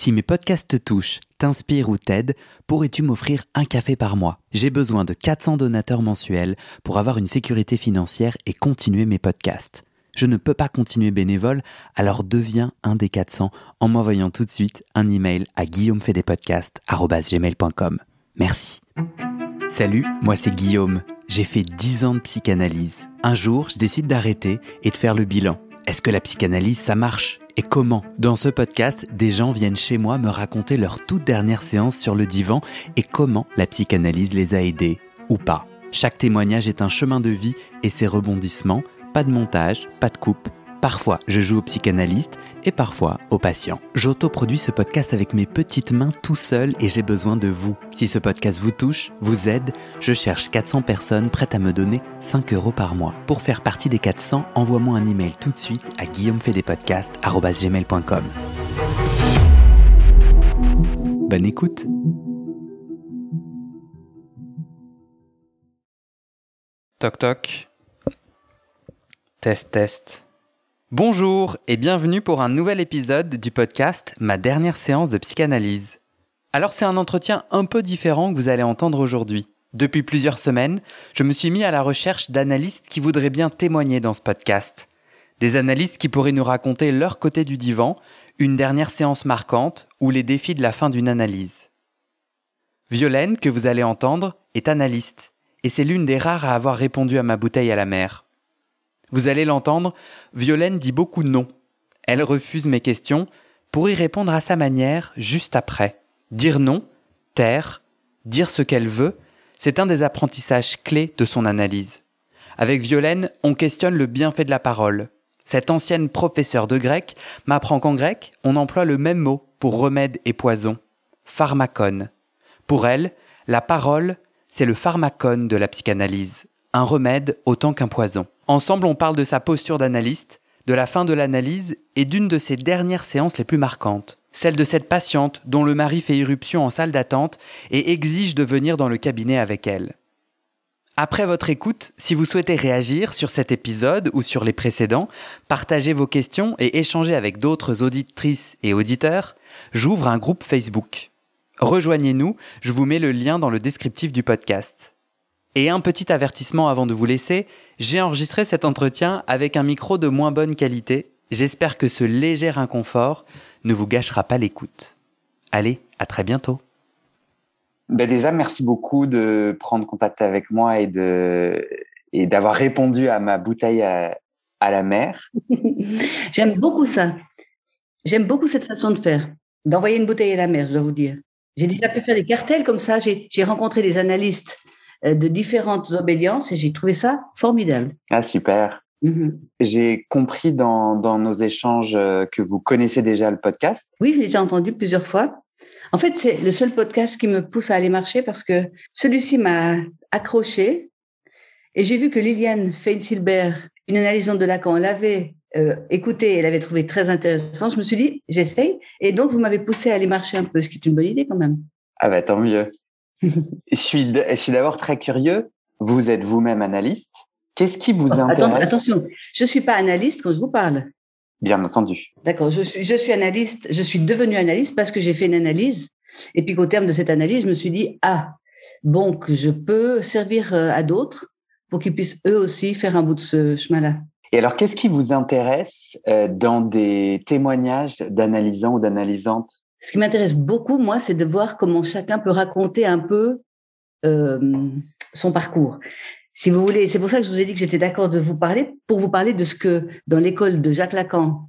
Si mes podcasts te touchent, t'inspirent ou t'aident, pourrais-tu m'offrir un café par mois? J'ai besoin de 400 donateurs mensuels pour avoir une sécurité financière et continuer mes podcasts. Je ne peux pas continuer bénévole, alors deviens un des 400 en m'envoyant tout de suite un email à guillaumefedepodcast.com. Merci. Salut, moi c'est Guillaume. J'ai fait 10 ans de psychanalyse. Un jour, je décide d'arrêter et de faire le bilan. Est-ce que la psychanalyse, ça marche? Et comment Dans ce podcast, des gens viennent chez moi me raconter leur toute dernière séance sur le divan et comment la psychanalyse les a aidés ou pas. Chaque témoignage est un chemin de vie et ses rebondissements, pas de montage, pas de coupe. Parfois, je joue au psychanalyste et parfois au patient. J'autoproduis ce podcast avec mes petites mains tout seul et j'ai besoin de vous. Si ce podcast vous touche, vous aide, je cherche 400 personnes prêtes à me donner 5 euros par mois. Pour faire partie des 400, envoie-moi un email tout de suite à guillaumefedepodcast.com. Bonne écoute Toc toc. Test test. Bonjour et bienvenue pour un nouvel épisode du podcast Ma dernière séance de psychanalyse. Alors c'est un entretien un peu différent que vous allez entendre aujourd'hui. Depuis plusieurs semaines, je me suis mis à la recherche d'analystes qui voudraient bien témoigner dans ce podcast. Des analystes qui pourraient nous raconter leur côté du divan, une dernière séance marquante ou les défis de la fin d'une analyse. Violaine, que vous allez entendre, est analyste, et c'est l'une des rares à avoir répondu à ma bouteille à la mer. Vous allez l'entendre, Violaine dit beaucoup non. Elle refuse mes questions pour y répondre à sa manière juste après. Dire non, taire, dire ce qu'elle veut, c'est un des apprentissages clés de son analyse. Avec Violaine, on questionne le bienfait de la parole. Cette ancienne professeure de grec m'apprend qu'en grec, on emploie le même mot pour remède et poison, pharmacone. Pour elle, la parole, c'est le pharmacone de la psychanalyse, un remède autant qu'un poison. Ensemble, on parle de sa posture d'analyste, de la fin de l'analyse et d'une de ses dernières séances les plus marquantes, celle de cette patiente dont le mari fait irruption en salle d'attente et exige de venir dans le cabinet avec elle. Après votre écoute, si vous souhaitez réagir sur cet épisode ou sur les précédents, partager vos questions et échanger avec d'autres auditrices et auditeurs, j'ouvre un groupe Facebook. Rejoignez-nous, je vous mets le lien dans le descriptif du podcast. Et un petit avertissement avant de vous laisser, j'ai enregistré cet entretien avec un micro de moins bonne qualité. J'espère que ce léger inconfort ne vous gâchera pas l'écoute. Allez, à très bientôt. Ben déjà, merci beaucoup de prendre contact avec moi et de et d'avoir répondu à ma bouteille à, à la mer. J'aime beaucoup ça. J'aime beaucoup cette façon de faire, d'envoyer une bouteille à la mer, je dois vous dire. J'ai déjà pu faire des cartels comme ça. J'ai rencontré des analystes de différentes obédiences et j'ai trouvé ça formidable. Ah, super. Mhm. J'ai compris dans, dans, nos échanges euh, que vous connaissez déjà le podcast. Oui, j'ai déjà entendu plusieurs fois. En fait, c'est le seul podcast qui me pousse à aller marcher parce que celui-ci m'a accroché et j'ai vu que Liliane Fein-Silbert, une analysante de Lacan, l'avait euh, écouté et l'avait trouvé très intéressant. Je me suis dit, j'essaye. Et donc, vous m'avez poussé à aller marcher un peu, ce qui est une bonne idée quand même. Ah bah tant mieux je suis, je suis d'abord très curieux. Vous êtes vous-même analyste. Qu'est-ce qui vous intéresse? Attention, je suis pas analyste quand je vous parle. Bien entendu. D'accord, je suis, je suis analyste, je suis devenu analyste parce que j'ai fait une analyse. Et puis qu'au terme de cette analyse, je me suis dit, ah, bon, que je peux servir euh, à d'autres pour qu'ils puissent eux aussi faire un bout de ce chemin-là. Et alors, qu'est-ce qui vous intéresse euh, dans des témoignages d'analysants ou d'analysantes ce qui m'intéresse beaucoup, moi, c'est de voir comment chacun peut raconter un peu euh, son parcours. Si vous voulez, c'est pour ça que je vous ai dit que j'étais d'accord de vous parler, pour vous parler de ce que dans l'école de Jacques Lacan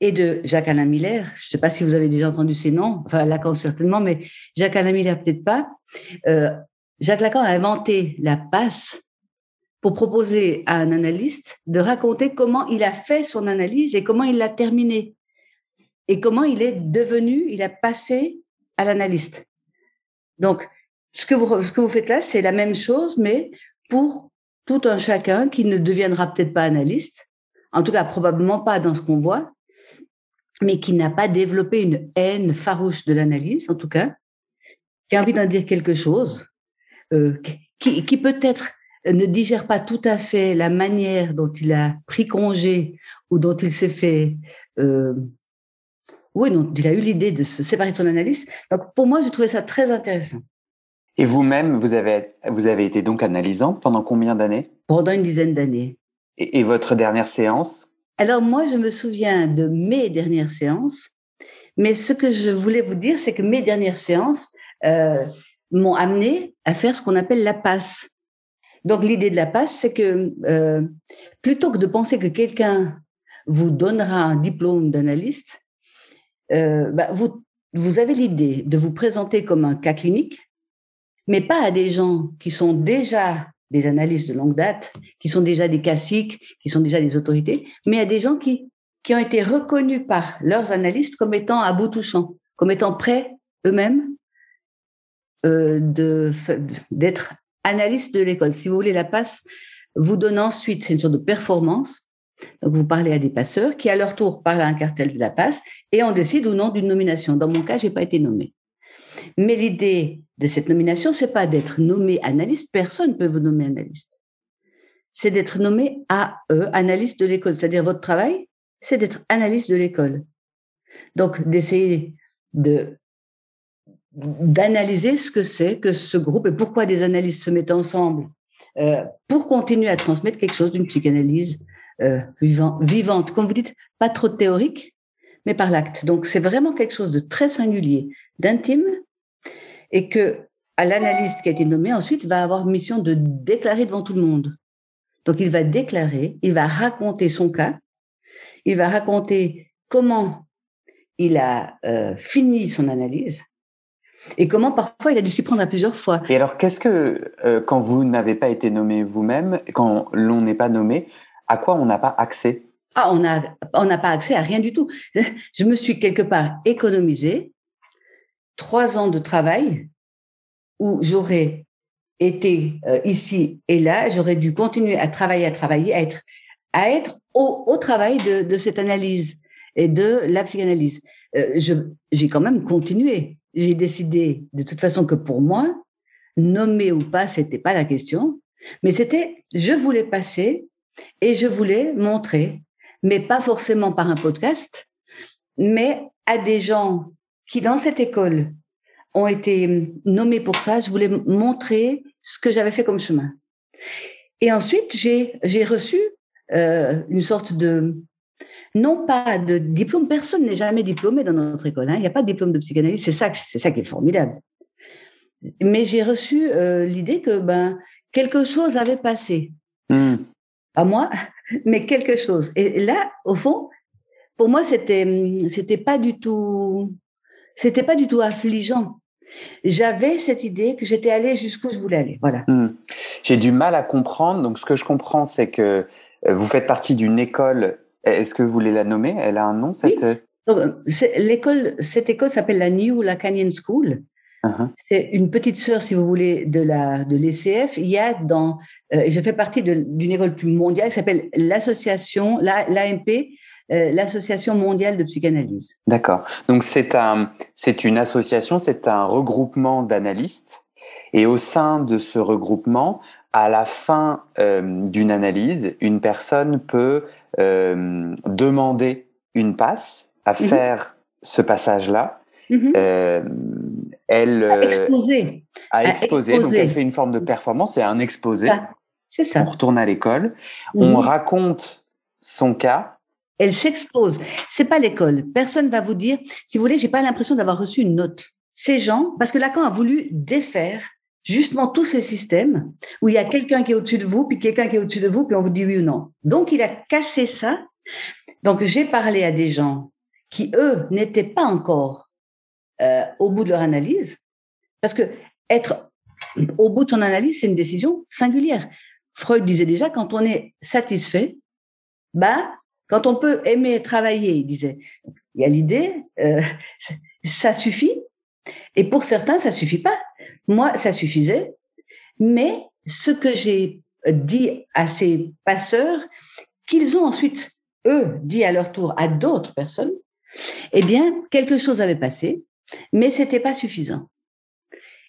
et de Jacques-Alain Miller, je ne sais pas si vous avez déjà entendu ces noms, enfin Lacan certainement, mais Jacques-Alain Miller peut-être pas, euh, Jacques Lacan a inventé la passe pour proposer à un analyste de raconter comment il a fait son analyse et comment il l'a terminée et comment il est devenu, il a passé à l'analyste. Donc, ce que vous, ce que vous faites là, c'est la même chose, mais pour tout un chacun qui ne deviendra peut-être pas analyste, en tout cas probablement pas dans ce qu'on voit, mais qui n'a pas développé une haine farouche de l'analyse, en tout cas, qui a envie d'en dire quelque chose, euh, qui, qui peut-être ne digère pas tout à fait la manière dont il a pris congé ou dont il s'est fait euh, Oui, donc il a eu l'idée de se séparer de son analyste. Donc pour moi, j'ai trouvé ça très intéressant. Et vous-même, vous avez, vous avez été donc analysante pendant combien d'années? Pendant une dizaine d'années. Et, et, votre dernière séance? Alors moi, je me souviens de mes dernières séances, mais ce que je voulais vous dire, c'est que mes dernières séances euh, m'ont amené à faire ce qu'on appelle la passe. Donc l'idée de la passe, c'est que euh, plutôt que de penser que quelqu'un vous donnera un diplôme d'analyste, euh, bah, vous, avez l'idée de vous présenter comme un cas clinique, mais pas à des gens qui sont déjà des analystes de longue date, qui sont déjà des classiques, qui sont déjà des autorités, mais à des gens qui, qui ont été reconnus par leurs analystes comme étant à bout touchant, comme étant prêts eux-mêmes euh, d'être analystes de l'école. Si vous voulez, la passe vous donne ensuite, une sorte de performance, donc, vous parlez à des passeurs qui, à leur tour, parlent à un cartel de la passe et on décide ou non d'une nomination. Dans mon cas, j'ai pas été nommé. Mais l'idée de cette nomination, c'est pas d'être nommé analyste. Personne ne peut vous nommer analyste. C'est d'être nommé AE, analyste de l'école. C'est-à-dire votre travail, c'est d'être analyste de l'école. Donc, d'essayer de d'analyser ce que c'est que ce groupe et pourquoi des analystes se mettent ensemble euh, pour continuer à transmettre quelque chose d'une psychanalyse euh, vivant, vivante, comme vous dites, pas trop théorique, mais par l'acte. Donc c'est vraiment quelque chose de très singulier, d'intime, et que l'analyste qui a été nommé ensuite va avoir mission de déclarer devant tout le monde. Donc il va déclarer, il va raconter son cas, il va raconter comment il a euh, fini son analyse et comment parfois il a dû s'y prendre à plusieurs fois. Et alors qu'est-ce que euh, quand vous n'avez pas été nommé vous-même, quand l'on n'est pas nommé, à quoi on n'a pas accès Ah, on n'a on pas accès à rien du tout. Je me suis quelque part économisé trois ans de travail où j'aurais été euh, ici et là, j'aurais dû continuer à travailler, à travailler, à être, à être au, travail de, de, cette analyse et de la psychanalyse. Euh, j'ai quand même continué. J'ai décidé de toute façon que pour moi, nommer ou pas, c'était pas la question, mais c'était, je voulais passer et je voulais montrer, mais pas forcément par un podcast, mais à des gens qui, dans cette école, ont été nommés pour ça. Je voulais montrer ce que j'avais fait comme chemin. Et ensuite, j'ai, reçu euh, une sorte de, non pas de diplôme, personne n'est jamais diplômé dans notre école. Hein. Il n'y a pas de diplôme de psychanalyse, c'est ça, c'est ça qui est formidable. Mais j'ai reçu euh, l'idée que ben quelque chose avait passé. Mmh pas moi, mais quelque chose. Et là, au fond, pour moi, c'était c'était pas du tout c'était pas du tout affligeant. J'avais cette idée que j'étais allée jusqu'où je voulais aller. Voilà. Hmm. J'ai du mal à comprendre. Donc, ce que je comprends, c'est que euh, vous faites partie d'une école. Est-ce que vous voulez la nommer? Elle a un nom cette oui. Euh, l'école, cette école s'appelle la New Lacanian School. Uh-huh. C'est une petite sœur, si vous voulez, de la de l'ECF. Il y a dans, euh, je fais partie d'une école plus mondiale qui s'appelle l'association, l'AMP, euh, l'association mondiale de psychanalyse. D'accord. Donc c'est un, c'est une association, c'est un regroupement d'analystes, et au sein de ce regroupement, à la fin euh, d'une analyse, une personne peut euh, demander une passe à mm-hmm. faire ce passage-là. Mm-hmm. Euh, elle a exposé. A exposé, donc elle fait une forme de performance, c'est un exposé. C'est ça. On retourne à l'école, on mhm. raconte son cas. Elle s'expose. C'est pas l'école. Personne va vous dire. Si vous voulez, j'ai pas l'impression d'avoir reçu une note. Ces gens, parce que Lacan a voulu défaire justement tous ces systèmes où il y a quelqu'un qui est au-dessus de vous, puis quelqu'un qui est au-dessus de vous, puis on vous dit oui ou non. Donc il a cassé ça. Donc j'ai parlé à des gens qui eux n'étaient pas encore euh, au bout de leur analyse, parce que être au bout de son analyse, c'est une décision singulière. Freud disait déjà, quand on est satisfait, bah, quand on peut aimer travailler, il disait, il y a l'idée, euh, ça suffit. Et pour certains, ça suffit pas. Moi, ça suffisait. Mais ce que j'ai dit à ces passeurs, qu'ils ont ensuite, eux, dit à leur tour à d'autres personnes, eh bien, quelque chose avait passé mais c'était pas suffisant.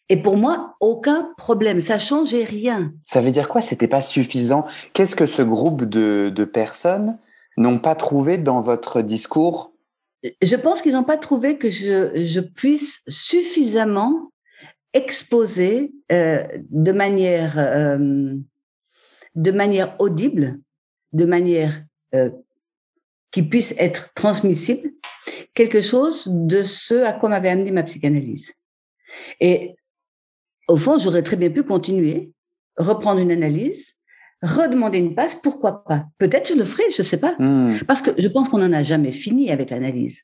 Et pour moi, aucun problème, ça changeait rien. Ça veut dire quoi C'était pas suffisant? Qu'est-ce que ce groupe de, de personnes n'ont pas trouvé dans votre discours? Je pense qu'ils n'ont pas trouvé que je, je puisse suffisamment exposer euh, de manière euh, de manière audible, de manière euh, qui puisse être transmissible, quelque chose de ce à quoi m'avait amené ma psychanalyse. Et au fond, j'aurais très bien pu continuer, reprendre une analyse, redemander une passe, pourquoi pas Peut-être je le ferai, je ne sais pas. Hmm. Parce que je pense qu'on n'en a jamais fini avec l'analyse.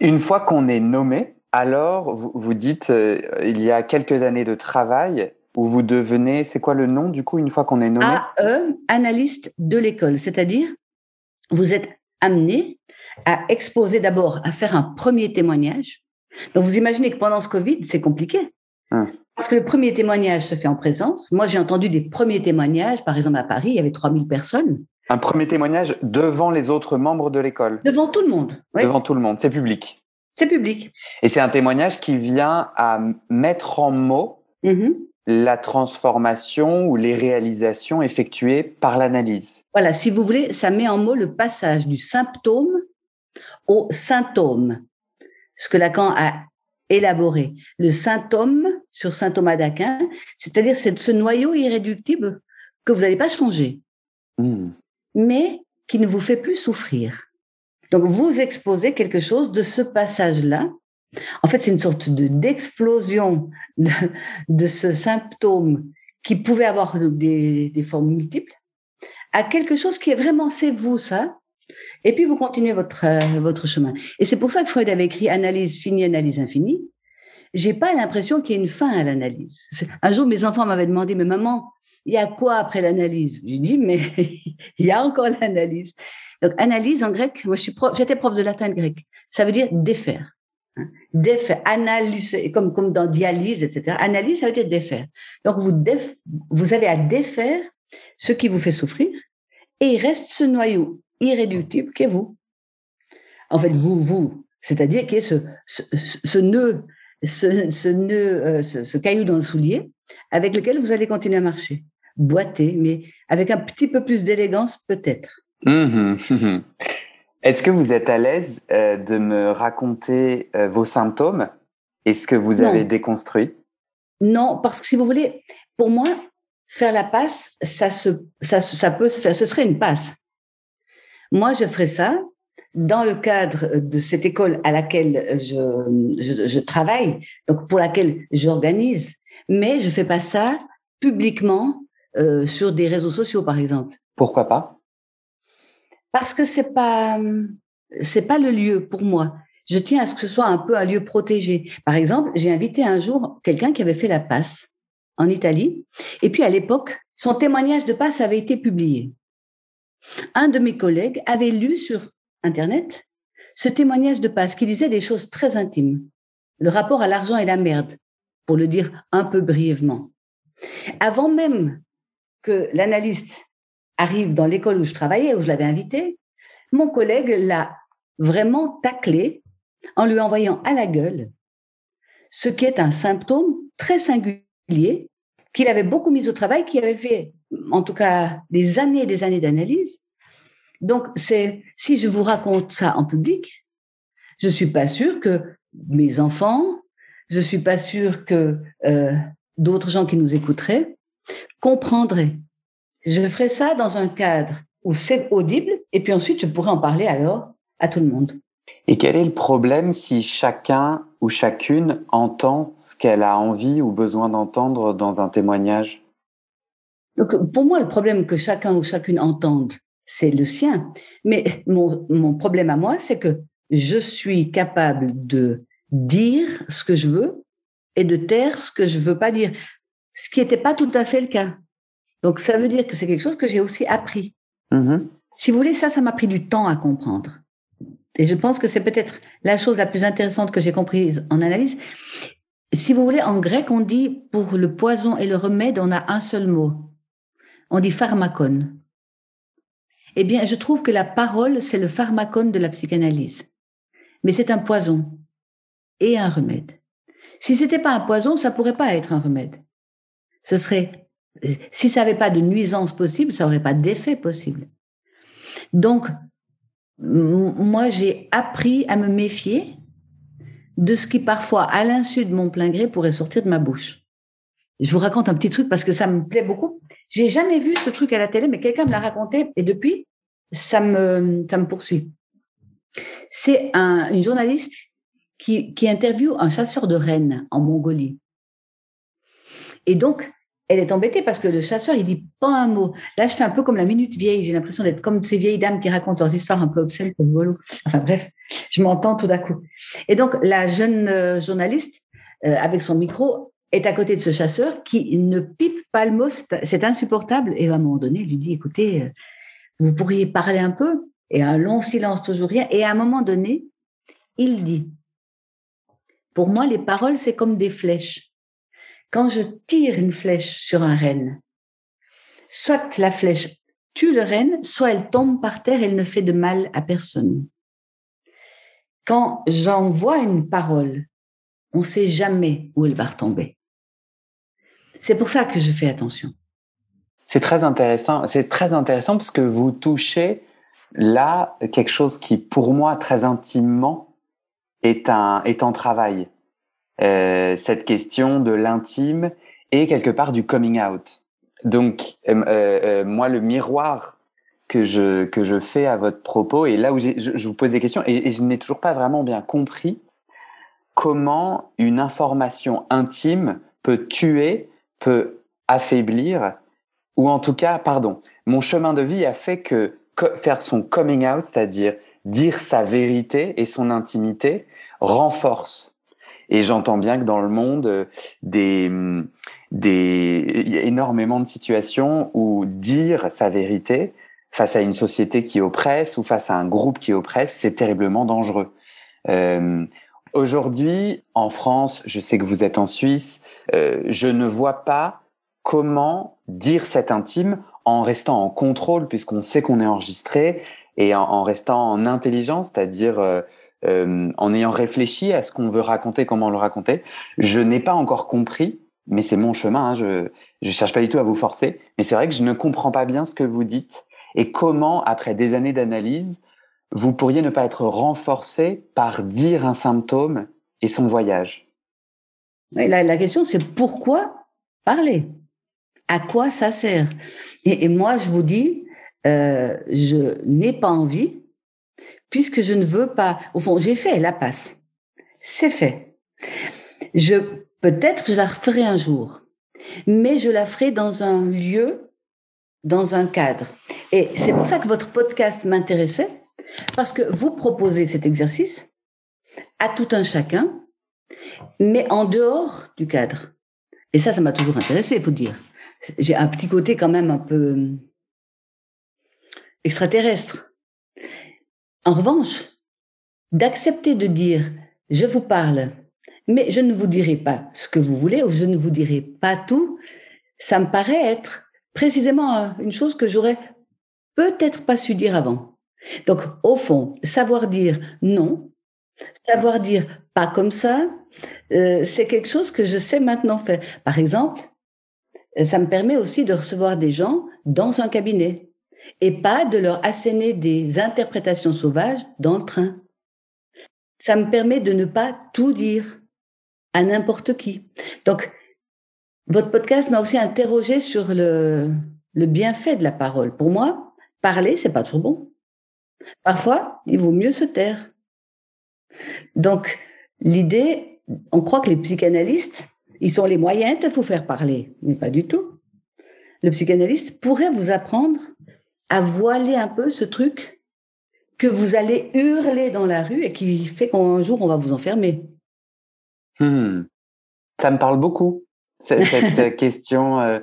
Une fois qu'on est nommé, alors vous, vous dites, euh, il y a quelques années de travail, où vous devenez, c'est quoi le nom du coup, une fois qu'on est nommé? AE, analyste de l'école, c'est-à-dire vous êtes amené à exposer d'abord, à faire un premier témoignage. Donc vous imaginez que pendant ce Covid, c'est compliqué. Hum. Parce que le premier témoignage se fait en présence. Moi, j'ai entendu des premiers témoignages, par exemple à Paris, il y avait 3000 personnes. Un premier témoignage devant les autres membres de l'école Devant tout le monde. Devant tout le monde, c'est public. C'est public. Et c'est un témoignage qui vient à mettre en mots mm-hmm. la transformation ou les réalisations effectuées par l'analyse. Voilà, si vous voulez, ça met en mots le passage du symptôme au symptôme. Ce que Lacan a élaboré. Le symptôme sur saint Thomas d'Aquin, c'est-à-dire c'est ce noyau irréductible que vous n'allez pas changer, hmm. mais qui ne vous fait plus souffrir. Donc vous exposez quelque chose de ce passage-là. En fait, c'est une sorte de d'explosion de, ce symptôme qui pouvait avoir des, des formes multiples à quelque chose qui est vraiment c'est vous ça. Et puis vous continuez votre euh, votre chemin. Et c'est pour ça que Freud avait écrit analyse finie, analyse infinie, j'ai pas l'impression qu'il y ait une fin à l'analyse. Un jour, mes enfants m'avaient demandé, mais maman, il y a quoi après l'analyse? J'ai dit, mais il y a encore l'analyse. Donc, analyse en grec, moi, j'étais prof de latin et grec. Ça veut dire défaire. Hein. Défaire, analyser, comme, comme dans dialyse, etc. Analyse, ça veut dire défaire. Donc, vous, vous avez à défaire ce qui vous fait souffrir et il reste ce noyau irréductible qui est vous. En fait, vous, vous, c'est-à-dire qui est ce, ce, ce nœud ce, nœud, euh, ce, caillou dans le soulier, avec lequel vous allez continuer à marcher. Boiter, mais avec un petit peu plus d'élégance peut-être. Mmh mmh Est-ce que vous êtes à l'aise euh, de me raconter euh, vos symptômes? Et ce que vous avez déconstruit? Non, parce que si vous voulez, pour moi, faire la passe, ça, se, ça, ça peut se faire, ce serait une passe. Moi, je ferais ça dans le cadre de cette école à laquelle je, je, travaille, donc pour laquelle j'organise, mais je fais pas ça publiquement euh, sur des réseaux sociaux, par exemple. Pourquoi pas? Parce que c'est pas c'est pas le lieu pour moi. Je tiens à ce que ce soit un peu un lieu protégé. Par exemple, j'ai invité un jour quelqu'un qui avait fait la passe en Italie, et puis à l'époque, son témoignage de passe avait été publié. Un de mes collègues avait lu sur Internet, ce témoignage de passe qui disait des choses très intimes. Le rapport à l'argent et la merde, pour le dire un peu brièvement. Avant même que l'analyste arrive dans l'école où je travaillais, où je l'avais invité, mon collègue l'a vraiment taclé en lui envoyant à la gueule ce qui est un symptôme très singulier qu'il avait beaucoup mis au travail, qui avait fait, en tout cas, des années et des années d'analyse, donc, c'est si je vous raconte ça en public, je suis pas sûre que mes enfants, je suis pas sûre que euh, d'autres gens qui nous écouteraient comprendraient. Je ferai ça dans un cadre où c'est audible, et puis ensuite je pourrais en parler alors à tout le monde. Et quel est le problème si chacun ou chacune entend ce qu'elle a envie ou besoin d'entendre dans un témoignage? Donc, pour moi, le problème que chacun ou chacune entende, c'est le sien. Mais mon, problème à moi, c'est que je suis capable de dire ce que je veux et de taire ce que je veux pas dire, ce qui n'était pas tout à fait le cas. Donc ça veut dire que c'est quelque chose que j'ai aussi appris. Mm-hmm. Si vous voulez, ça, ça m'a pris du temps à comprendre. Et je pense que c'est peut-être la chose la plus intéressante que j'ai comprise en analyse. Si vous voulez, en grec, on dit pour le poison et le remède, on a un seul mot. On dit pharmacon. Eh bien, je trouve que la parole, c'est le pharmacone de la psychanalyse. Mais c'est un poison et un remède. Si c'était pas un poison, ça pourrait pas être un remède. Ce serait, si ça n'avait pas de nuisance possible, ça aurait pas d'effet possible. Donc, moi, j'ai appris à me méfier de ce qui parfois, à l'insu de mon plein gré, pourrait sortir de ma bouche. Je vous raconte un petit truc parce que ça me plaît beaucoup. J'ai jamais vu ce truc à la télé, mais quelqu'un me l'a raconté et depuis, ça me, ça me poursuit. C'est un, une journaliste qui, qui interviewe un chasseur de rennes en Mongolie. Et donc, elle est embêtée parce que le chasseur, il dit pas un mot. Là, je fais un peu comme la minute vieille. J'ai l'impression d'être comme ces vieilles dames qui racontent leurs histoires un peu obscènes, comme rigolo. Enfin bref, je m'entends tout d'un coup. Et donc, la jeune euh, journaliste, euh, avec son micro, est à côté de ce chasseur qui ne pipe pas le mot. C'est insupportable. Et à un moment donné, elle lui dit, écoutez, euh, vous pourriez parler un peu. Et un long silence, toujours rien. Et à un moment donné, il dit, pour moi, les paroles, c'est comme des flèches quand je tire une flèche sur un renne, soit la flèche tue le renne, soit elle tombe par terre, elle ne fait de mal à personne. Quand j'envoie une parole, on ne sait jamais où elle va retomber. C'est pour ça que je fais attention. C'est très intéressant. C'est très intéressant parce que vous touchez là quelque chose qui, pour moi, très intimement, est un est en travail. Euh, cette question de l'intime et quelque part du coming out. Donc, euh, euh, moi, le miroir que je, que je fais à votre propos, et là où je, je, vous pose des questions, et, je n'ai toujours pas vraiment bien compris comment une information intime peut tuer, peut affaiblir, ou en tout cas, pardon, mon chemin de vie a fait que faire son coming out, c'est-à-dire dire sa vérité et son intimité, renforce et j'entends bien que dans le monde, euh, des, des, il y a énormément de situations où dire sa vérité face à une société qui oppresse ou face à un groupe qui oppresse, c'est terriblement dangereux. Euh, Aujourd'hui, en France, je sais que vous êtes en Suisse, euh, je ne vois pas comment dire cet intime en restant en contrôle, puisqu'on sait qu'on est enregistré, et en, restant en intelligence, c'est-à-dire euh, euh, en ayant réfléchi à ce qu'on veut raconter, comment le raconter. Je n'ai pas encore compris, mais c'est mon chemin. Hein, je je cherche pas du tout à vous forcer, mais c'est vrai que je ne comprends pas bien ce que vous dites et comment, après des années d'analyse, vous pourriez ne pas être renforcé par dire un symptôme et son voyage. La, la question, c'est pourquoi parler? À quoi ça sert? Et, et, moi, je vous dis, euh, je n'ai pas envie puisque je ne veux pas. Au fond, j'ai fait la passe. C'est fait. Je peut-être je la referai un jour, mais je la ferai dans un lieu, dans un cadre. Et c'est pour ça que votre podcast m'intéressait, parce que vous proposez cet exercice à tout un chacun, mais en dehors du cadre. Et ça, ça m'a toujours intéressé, il faut dire. J'ai un petit côté quand même un peu extraterrestre. En revanche, d'accepter de dire je vous parle, mais je ne vous dirai pas ce que vous voulez ou je ne vous dirai pas tout, ça me paraît être précisément euh, une chose que j'aurais peut-être pas su dire avant. Donc, au fond, savoir dire non, savoir dire pas comme ça, euh, c'est quelque chose que je sais maintenant faire. Par exemple, ça me permet aussi de recevoir des gens dans un cabinet et pas de leur asséner des interprétations sauvages dans le train. Ça me permet de ne pas tout dire à n'importe qui. Donc, votre podcast m'a aussi interrogé sur le, le bienfait de la parole. Pour moi, parler, c'est pas toujours bon. Parfois, il vaut mieux se taire. Donc, l'idée, on croit que les psychanalystes, ils sont les moyens de vous faire parler, mais pas du tout. Le psychanalyste pourrait vous apprendre à voiler un peu ce truc que vous allez hurler dans la rue et qui fait qu'un jour on va vous enfermer. Hmm. Ça me parle beaucoup, cette, question. Euh,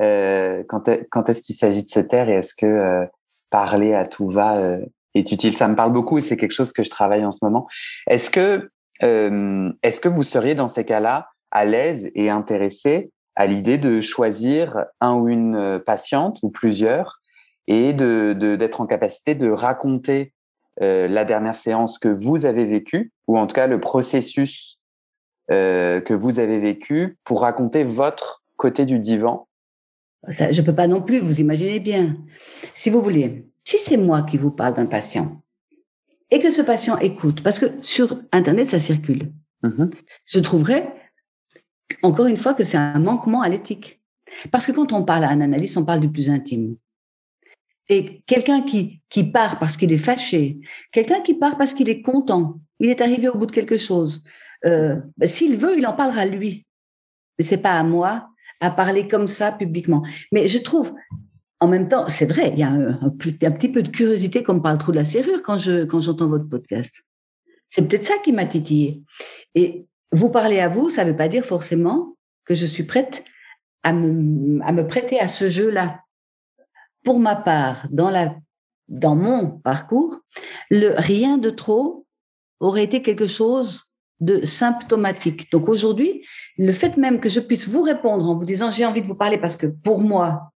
euh, quand, est-ce qu'il s'agit de se taire et est-ce que euh, parler à tout va est utile Ça me parle beaucoup et c'est quelque chose que je travaille en ce moment. Est-ce que, est-ce que vous seriez dans ces cas-là à l'aise et intéressé à l'idée de choisir un ou une patiente ou plusieurs et de d'être en capacité de raconter euh, la dernière séance que vous avez vécue, ou en tout cas le processus euh, que vous avez vécu pour raconter votre côté du divan? Je peux pas non plus, vous imaginez bien. Si vous voulez, si c'est moi qui vous parle d'un patient, et que ce patient écoute, parce que sur Internet, ça circule. Mhm. Je trouverais, encore une fois, que c'est un manquement à l'éthique. Parce que quand on parle à un analyste, on parle du plus intime. Et quelqu'un qui, qui part parce qu'il est fâché, quelqu'un qui part parce qu'il est content, il est arrivé au bout de quelque chose, euh, ben, s'il veut, il en parlera lui. Mais c'est pas à moi à parler comme ça publiquement. Mais je trouve, en même temps, c'est vrai, il y a un, petit peu de curiosité comme par le trou de la serrure quand je quand j'entends votre podcast. C'est peut-être ça qui m'a titillé. Et vous parler à vous, ça ne veut pas dire forcément que je suis prête à me, à me prêter à ce jeu-là. Pour ma part, dans, la, dans mon parcours, le rien de trop aurait été quelque chose de symptomatique. Donc aujourd'hui, le fait même que je puisse vous répondre en vous disant j'ai envie de vous parler parce que pour moi,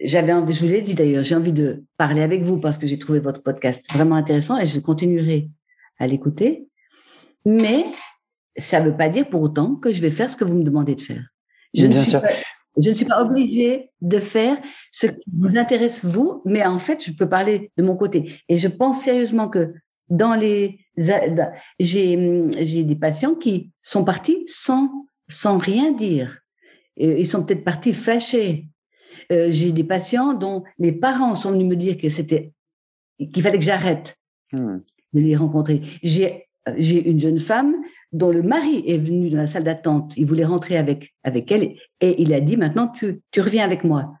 j'avais envie, je vous l'ai dit d'ailleurs, j'ai envie de parler avec vous parce que j'ai trouvé votre podcast vraiment intéressant et je continuerai à l'écouter. Mais ça ne veut pas dire pour autant que je vais faire ce que vous me demandez de faire. Je, Bien ne suis, sûr. pas, je ne suis pas obligée de faire ce qui vous intéresse vous, mais en fait, je peux parler de mon côté. Et je pense sérieusement que dans les, j'ai, j'ai des patients qui sont partis sans, sans rien dire. Ils sont peut-être partis fâchés. Euh, j'ai des patients dont les parents sont venus me dire que c'était, qu'il fallait que j'arrête Hmm. de les rencontrer. J'ai, j'ai une jeune femme dont le mari est venu dans la salle d'attente. Il voulait rentrer avec, avec elle et il a dit maintenant tu, tu reviens avec moi.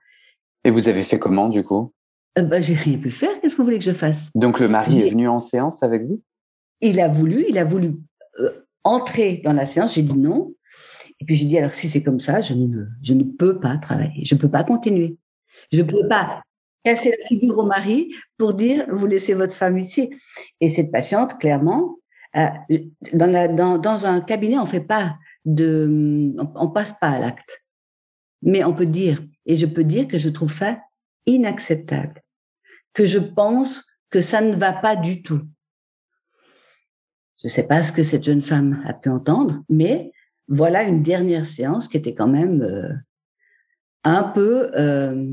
Et vous avez fait comment du coup? Euh, ben, j'ai rien pu faire. Qu'est-ce que vous voulez que je fasse? Donc le mari est venu en séance avec vous? Il a voulu, il a voulu euh, entrer dans la séance. J'ai dit non. Et puis j'ai dit alors si c'est comme ça, je ne, peux pas travailler. Je ne peux pas continuer. Je ne peux pas casser la figure au mari pour dire vous laissez votre femme ici. Et cette patiente, clairement, euh, dans un cabinet, on fait pas de, on, on passe pas à l'acte. Mais on peut dire, et je peux dire que je trouve ça inacceptable, que je pense que ça ne va pas du tout. Je ne sais pas ce que cette jeune femme a pu entendre, mais voilà une dernière séance qui était quand même euh, un peu, euh,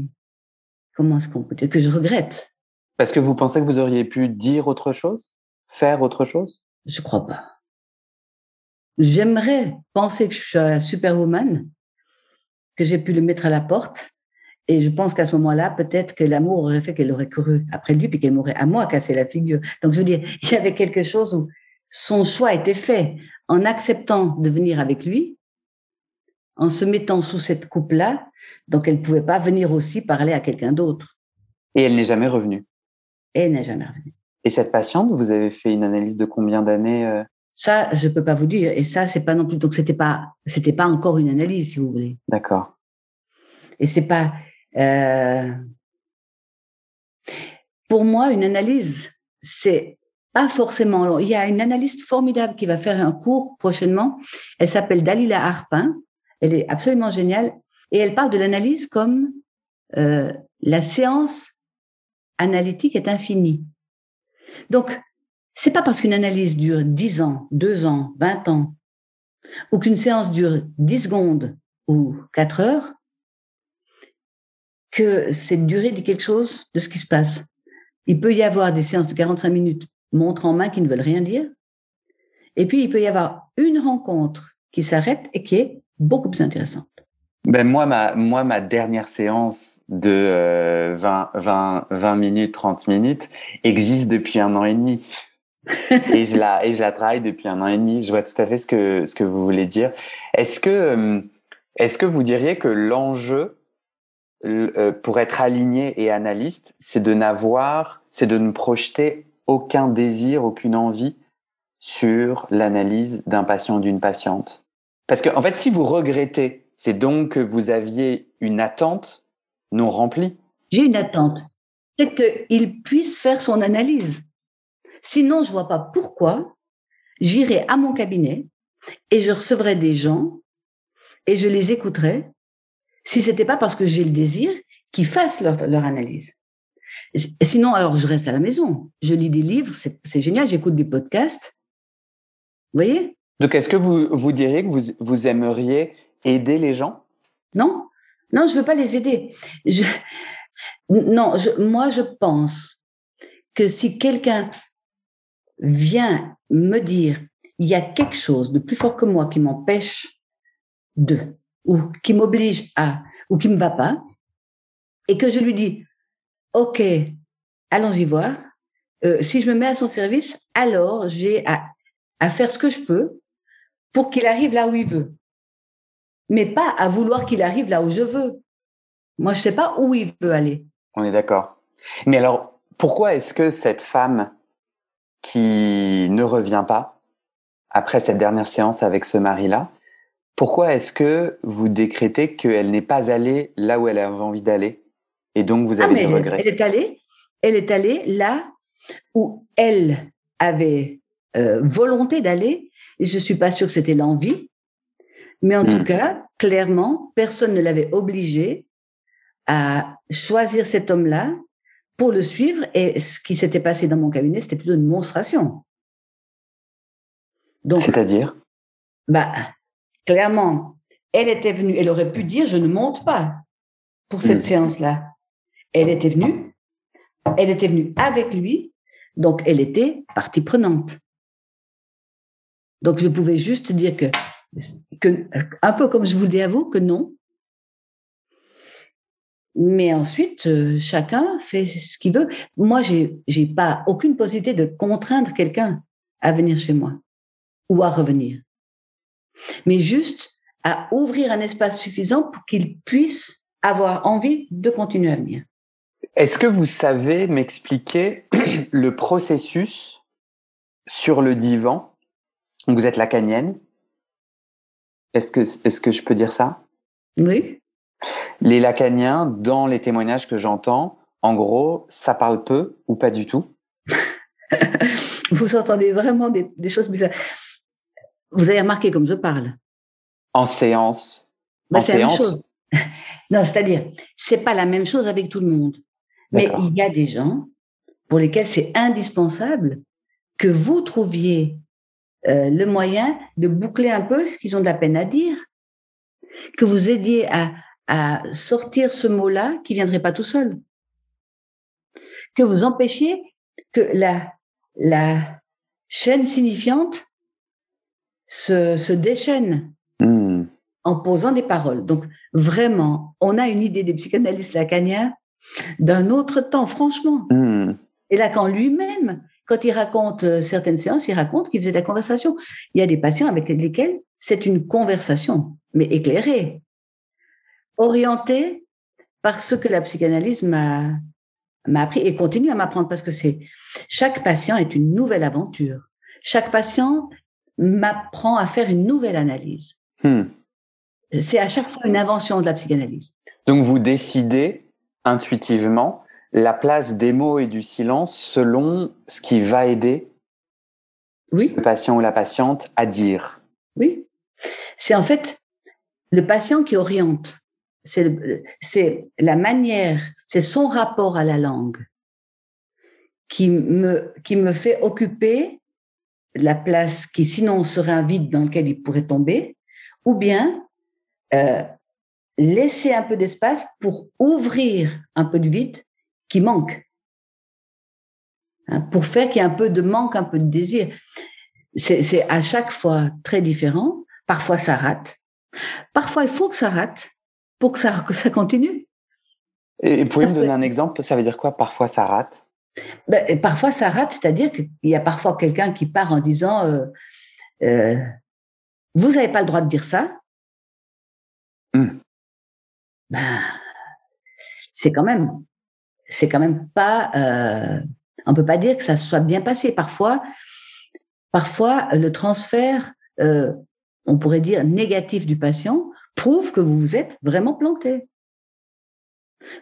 comment est-ce qu'on peut dire, que je regrette. Parce que vous pensez que vous auriez pu dire autre chose? Faire autre chose? Je crois pas. J'aimerais penser que je suis un superwoman, que j'ai pu le mettre à la porte. Et je pense qu'à ce moment-là, peut-être que l'amour aurait fait qu'elle aurait couru après lui, puis qu'elle m'aurait à moi cassé la figure. Donc, je veux dire, il y avait quelque chose où son choix était fait en acceptant de venir avec lui, en se mettant sous cette coupe-là. Donc, elle ne pouvait pas venir aussi parler à quelqu'un d'autre. Et elle n'est jamais revenue. Et elle n'est jamais revenue. Et cette patiente, vous avez fait une analyse de combien d'années euh? Ça, je peux pas vous dire. Et ça, c'est pas non plus. Donc, c'était pas, c'était pas encore une analyse, si vous voulez. D'accord. Et c'est pas. euh, Pour moi, une analyse, c'est pas forcément. Il y a une analyste formidable qui va faire un cours prochainement. Elle s'appelle Dalila Harpin. Elle est absolument géniale. Et elle parle de l'analyse comme euh, la séance analytique est infinie. Donc, c'est pas parce qu'une analyse dure 10 ans, 2 ans, 20 ans, ou qu'une séance dure 10 secondes ou 4 heures, que cette durée dit quelque chose de ce qui se passe. Il peut y avoir des séances de 45 minutes, montre en main, qui ne veulent rien dire. Et puis, il peut y avoir une rencontre qui s'arrête et qui est beaucoup plus intéressante. Ben moi, ma, moi, ma dernière séance de euh, 20, 20, 20 minutes, 30 minutes existe depuis un an et demi. et, je la, et je la travaille depuis un an et demi. Je vois tout à fait ce que, ce que vous voulez dire. Est-ce que, euh, est-ce que vous diriez que l'enjeu euh, pour être aligné et analyste, c'est de n'avoir, c'est de ne projeter aucun désir, aucune envie sur l'analyse d'un patient ou d'une patiente Parce que, en fait, si vous regrettez c'est donc que vous aviez une attente non remplie. J'ai une attente. C'est qu'il puisse faire son analyse. Sinon, je vois pas pourquoi j'irai à mon cabinet et je recevrai des gens et je les écouterai si c'était pas parce que j'ai le désir qu'ils fassent leur, leur analyse. Et sinon, alors je reste à la maison. Je lis des livres, c'est génial, j'écoute des podcasts. Vous voyez? Donc, est-ce que vous, vous diriez que vous, vous aimeriez aider les gens? Non, non, je veux pas les aider. Je, non, je, moi, je pense que si quelqu'un vient me dire il y a quelque chose de plus fort que moi qui m'empêche de, ou qui m'oblige à, ou qui me va pas, et que je lui dis, OK, allons-y voir. Euh, si je me mets à son service, alors j'ai à, à faire ce que je peux pour qu'il arrive là où il veut. Mais pas à vouloir qu'il arrive là où je veux. Moi, je sais pas où il veut aller. On est d'accord. Mais alors, pourquoi est-ce que cette femme qui ne revient pas après cette dernière séance avec ce mari-là, pourquoi est-ce que vous décrétez qu'elle n'est pas allée là où elle avait envie d'aller? Et donc vous Ah, avez des elle, regrets elle est allée, elle est allée là où elle avait euh, volonté d'aller. Et je suis pas sûre que c'était l'envie, mais en Hmm. tout cas, clairement, personne ne l'avait obligée à choisir cet homme-là pour le suivre. Et ce qui s'était passé dans mon cabinet, c'était plutôt une monstration. Donc, C'est-à-dire? bah, clairement, elle était venue, elle aurait pu dire, je ne monte pas pour cette Mm. séance-là. Elle était venue, elle était venue avec lui, donc elle était partie prenante. Donc je pouvais juste dire que, un peu comme je vous le dis à vous, que non. Mais ensuite, euh, chacun fait ce qu'il veut. Moi, j'ai, j'ai pas aucune possibilité de contraindre quelqu'un à venir chez moi ou à revenir. Mais juste à ouvrir un espace suffisant pour qu'il puisse avoir envie de continuer à venir. Est-ce que vous savez m'expliquer le processus sur le divan? Vous êtes lacanienne. Est-ce que, est-ce que je peux dire ça? Oui. Les lacaniens, dans les témoignages que j'entends, en gros, ça parle peu ou pas du tout? Vous entendez vraiment des, des choses bizarres. Vous avez remarqué comme je parle? En séance. Bah, en séance. non, c'est-à-dire, c'est pas la même chose avec tout le monde. Mais il y a des gens pour lesquels c'est indispensable que vous trouviez euh, le moyen de boucler un peu ce qu'ils ont de la peine à dire, que vous aidiez à, à sortir ce mot-là qui viendrait pas tout seul, que vous empêchiez que la, la chaîne signifiante se, se déchaîne Hmm. en posant des paroles. Donc, vraiment, on a une idée des psychanalystes lacaniens d'un autre temps, franchement. Hmm. Et Lacan lui-même, quand il raconte euh, certaines séances, il raconte qu'il faisait de la conversation. Il y a des patients avec lesquels c'est une conversation, mais éclairée, orientée par ce que la psychanalyse m'a m'a appris et continue à m'apprendre parce que c'est chaque patient est une nouvelle aventure. Chaque patient m'apprend à faire une nouvelle analyse. Hmm. C'est à chaque fois une invention de la psychanalyse. Donc vous décidez intuitivement la place des mots et du silence selon ce qui va aider Oui, le patient ou la patiente à dire. oui. C'est en fait le patient qui oriente. C'est la manière, c'est son rapport à la langue qui me, qui me fait occuper la place qui sinon serait un vide dans lequel il pourrait tomber, ou bien euh, laisser un peu d'espace pour ouvrir un peu de vide qui manque. Hein, pour faire qu'il y ait un peu de manque, un peu de désir. C'est à chaque fois très différent. Parfois, ça rate. Parfois, il faut que ça rate pour que ça, que ça continue. Et, pouvez Parce me donner que- un exemple? Ça veut dire quoi Parfois ça rate? Ben, et parfois, ça rate, c'est-à-dire qu'il y a parfois quelqu'un qui part en disant euh, euh, Vous n'avez pas le droit de dire ça. Hmm. Ben, c'est quand même, c'est quand même pas. Euh, on peut pas dire que ça soit bien passé. Parfois, parfois le transfert, euh, on pourrait dire négatif du patient, prouve que vous vous êtes vraiment planté.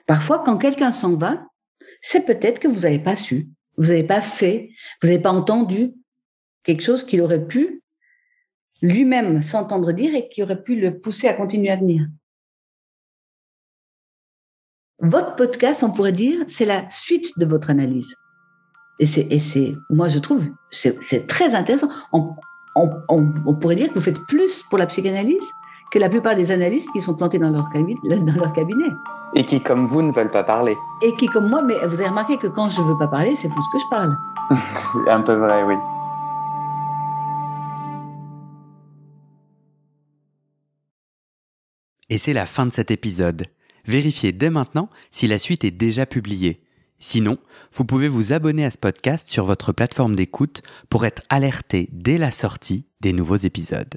Parfois, quand quelqu'un s'en va, c'est peut-être que vous n'avez pas su, vous n'avez pas fait, vous n'avez pas entendu quelque chose qu'il aurait pu lui-même s'entendre dire et qui aurait pu le pousser à continuer à venir. Votre podcast, on pourrait dire, c'est la suite de votre analyse. Et c'est, moi je trouve, c'est, très intéressant. On, on, on, on pourrait dire que vous faites plus pour la psychanalyse que la plupart des analystes qui sont plantés dans leur, cabinet, dans leur cabinet. Et qui, comme vous, ne veulent pas parler. Et qui, comme moi, mais vous avez remarqué que quand je ne veux pas parler, c'est fou ce que je parle. c'est un peu vrai, oui. Et c'est la fin de cet épisode. Vérifiez dès maintenant si la suite est déjà publiée. Sinon, vous pouvez vous abonner à ce podcast sur votre plateforme d'écoute pour être alerté dès la sortie des nouveaux épisodes.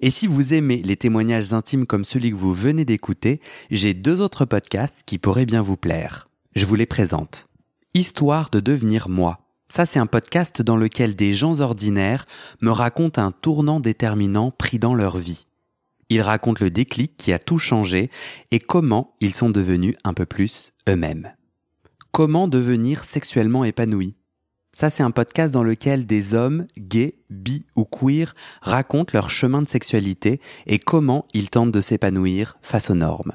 Et si vous aimez les témoignages intimes comme celui que vous venez d'écouter, j'ai deux autres podcasts qui pourraient bien vous plaire. Je vous les présente. Histoire de devenir moi. Ça, c'est un podcast dans lequel des gens ordinaires me racontent un tournant déterminant pris dans leur vie. Ils racontent le déclic qui a tout changé et comment ils sont devenus un peu plus eux-mêmes. Comment devenir sexuellement épanoui Ça, c'est un podcast dans lequel des hommes, gays, bi ou queer, racontent leur chemin de sexualité et comment ils tentent de s'épanouir face aux normes.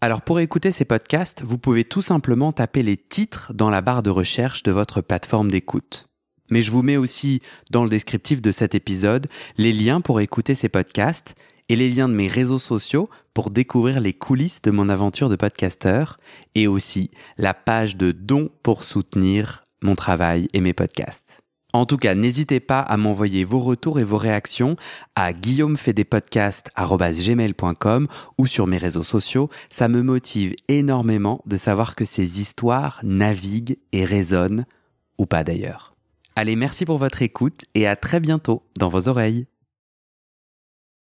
Alors pour écouter ces podcasts, vous pouvez tout simplement taper les titres dans la barre de recherche de votre plateforme d'écoute. Mais je vous mets aussi dans le descriptif de cet épisode les liens pour écouter ces podcasts et les liens de mes réseaux sociaux pour découvrir les coulisses de mon aventure de podcasteur et aussi la page de dons pour soutenir mon travail et mes podcasts. En tout cas, n'hésitez pas à m'envoyer vos retours et vos réactions à guillaumefedepodcast.com ou sur mes réseaux sociaux. Ça me motive énormément de savoir que ces histoires naviguent et résonnent, ou pas d'ailleurs. Allez, merci pour votre écoute et à très bientôt dans vos oreilles.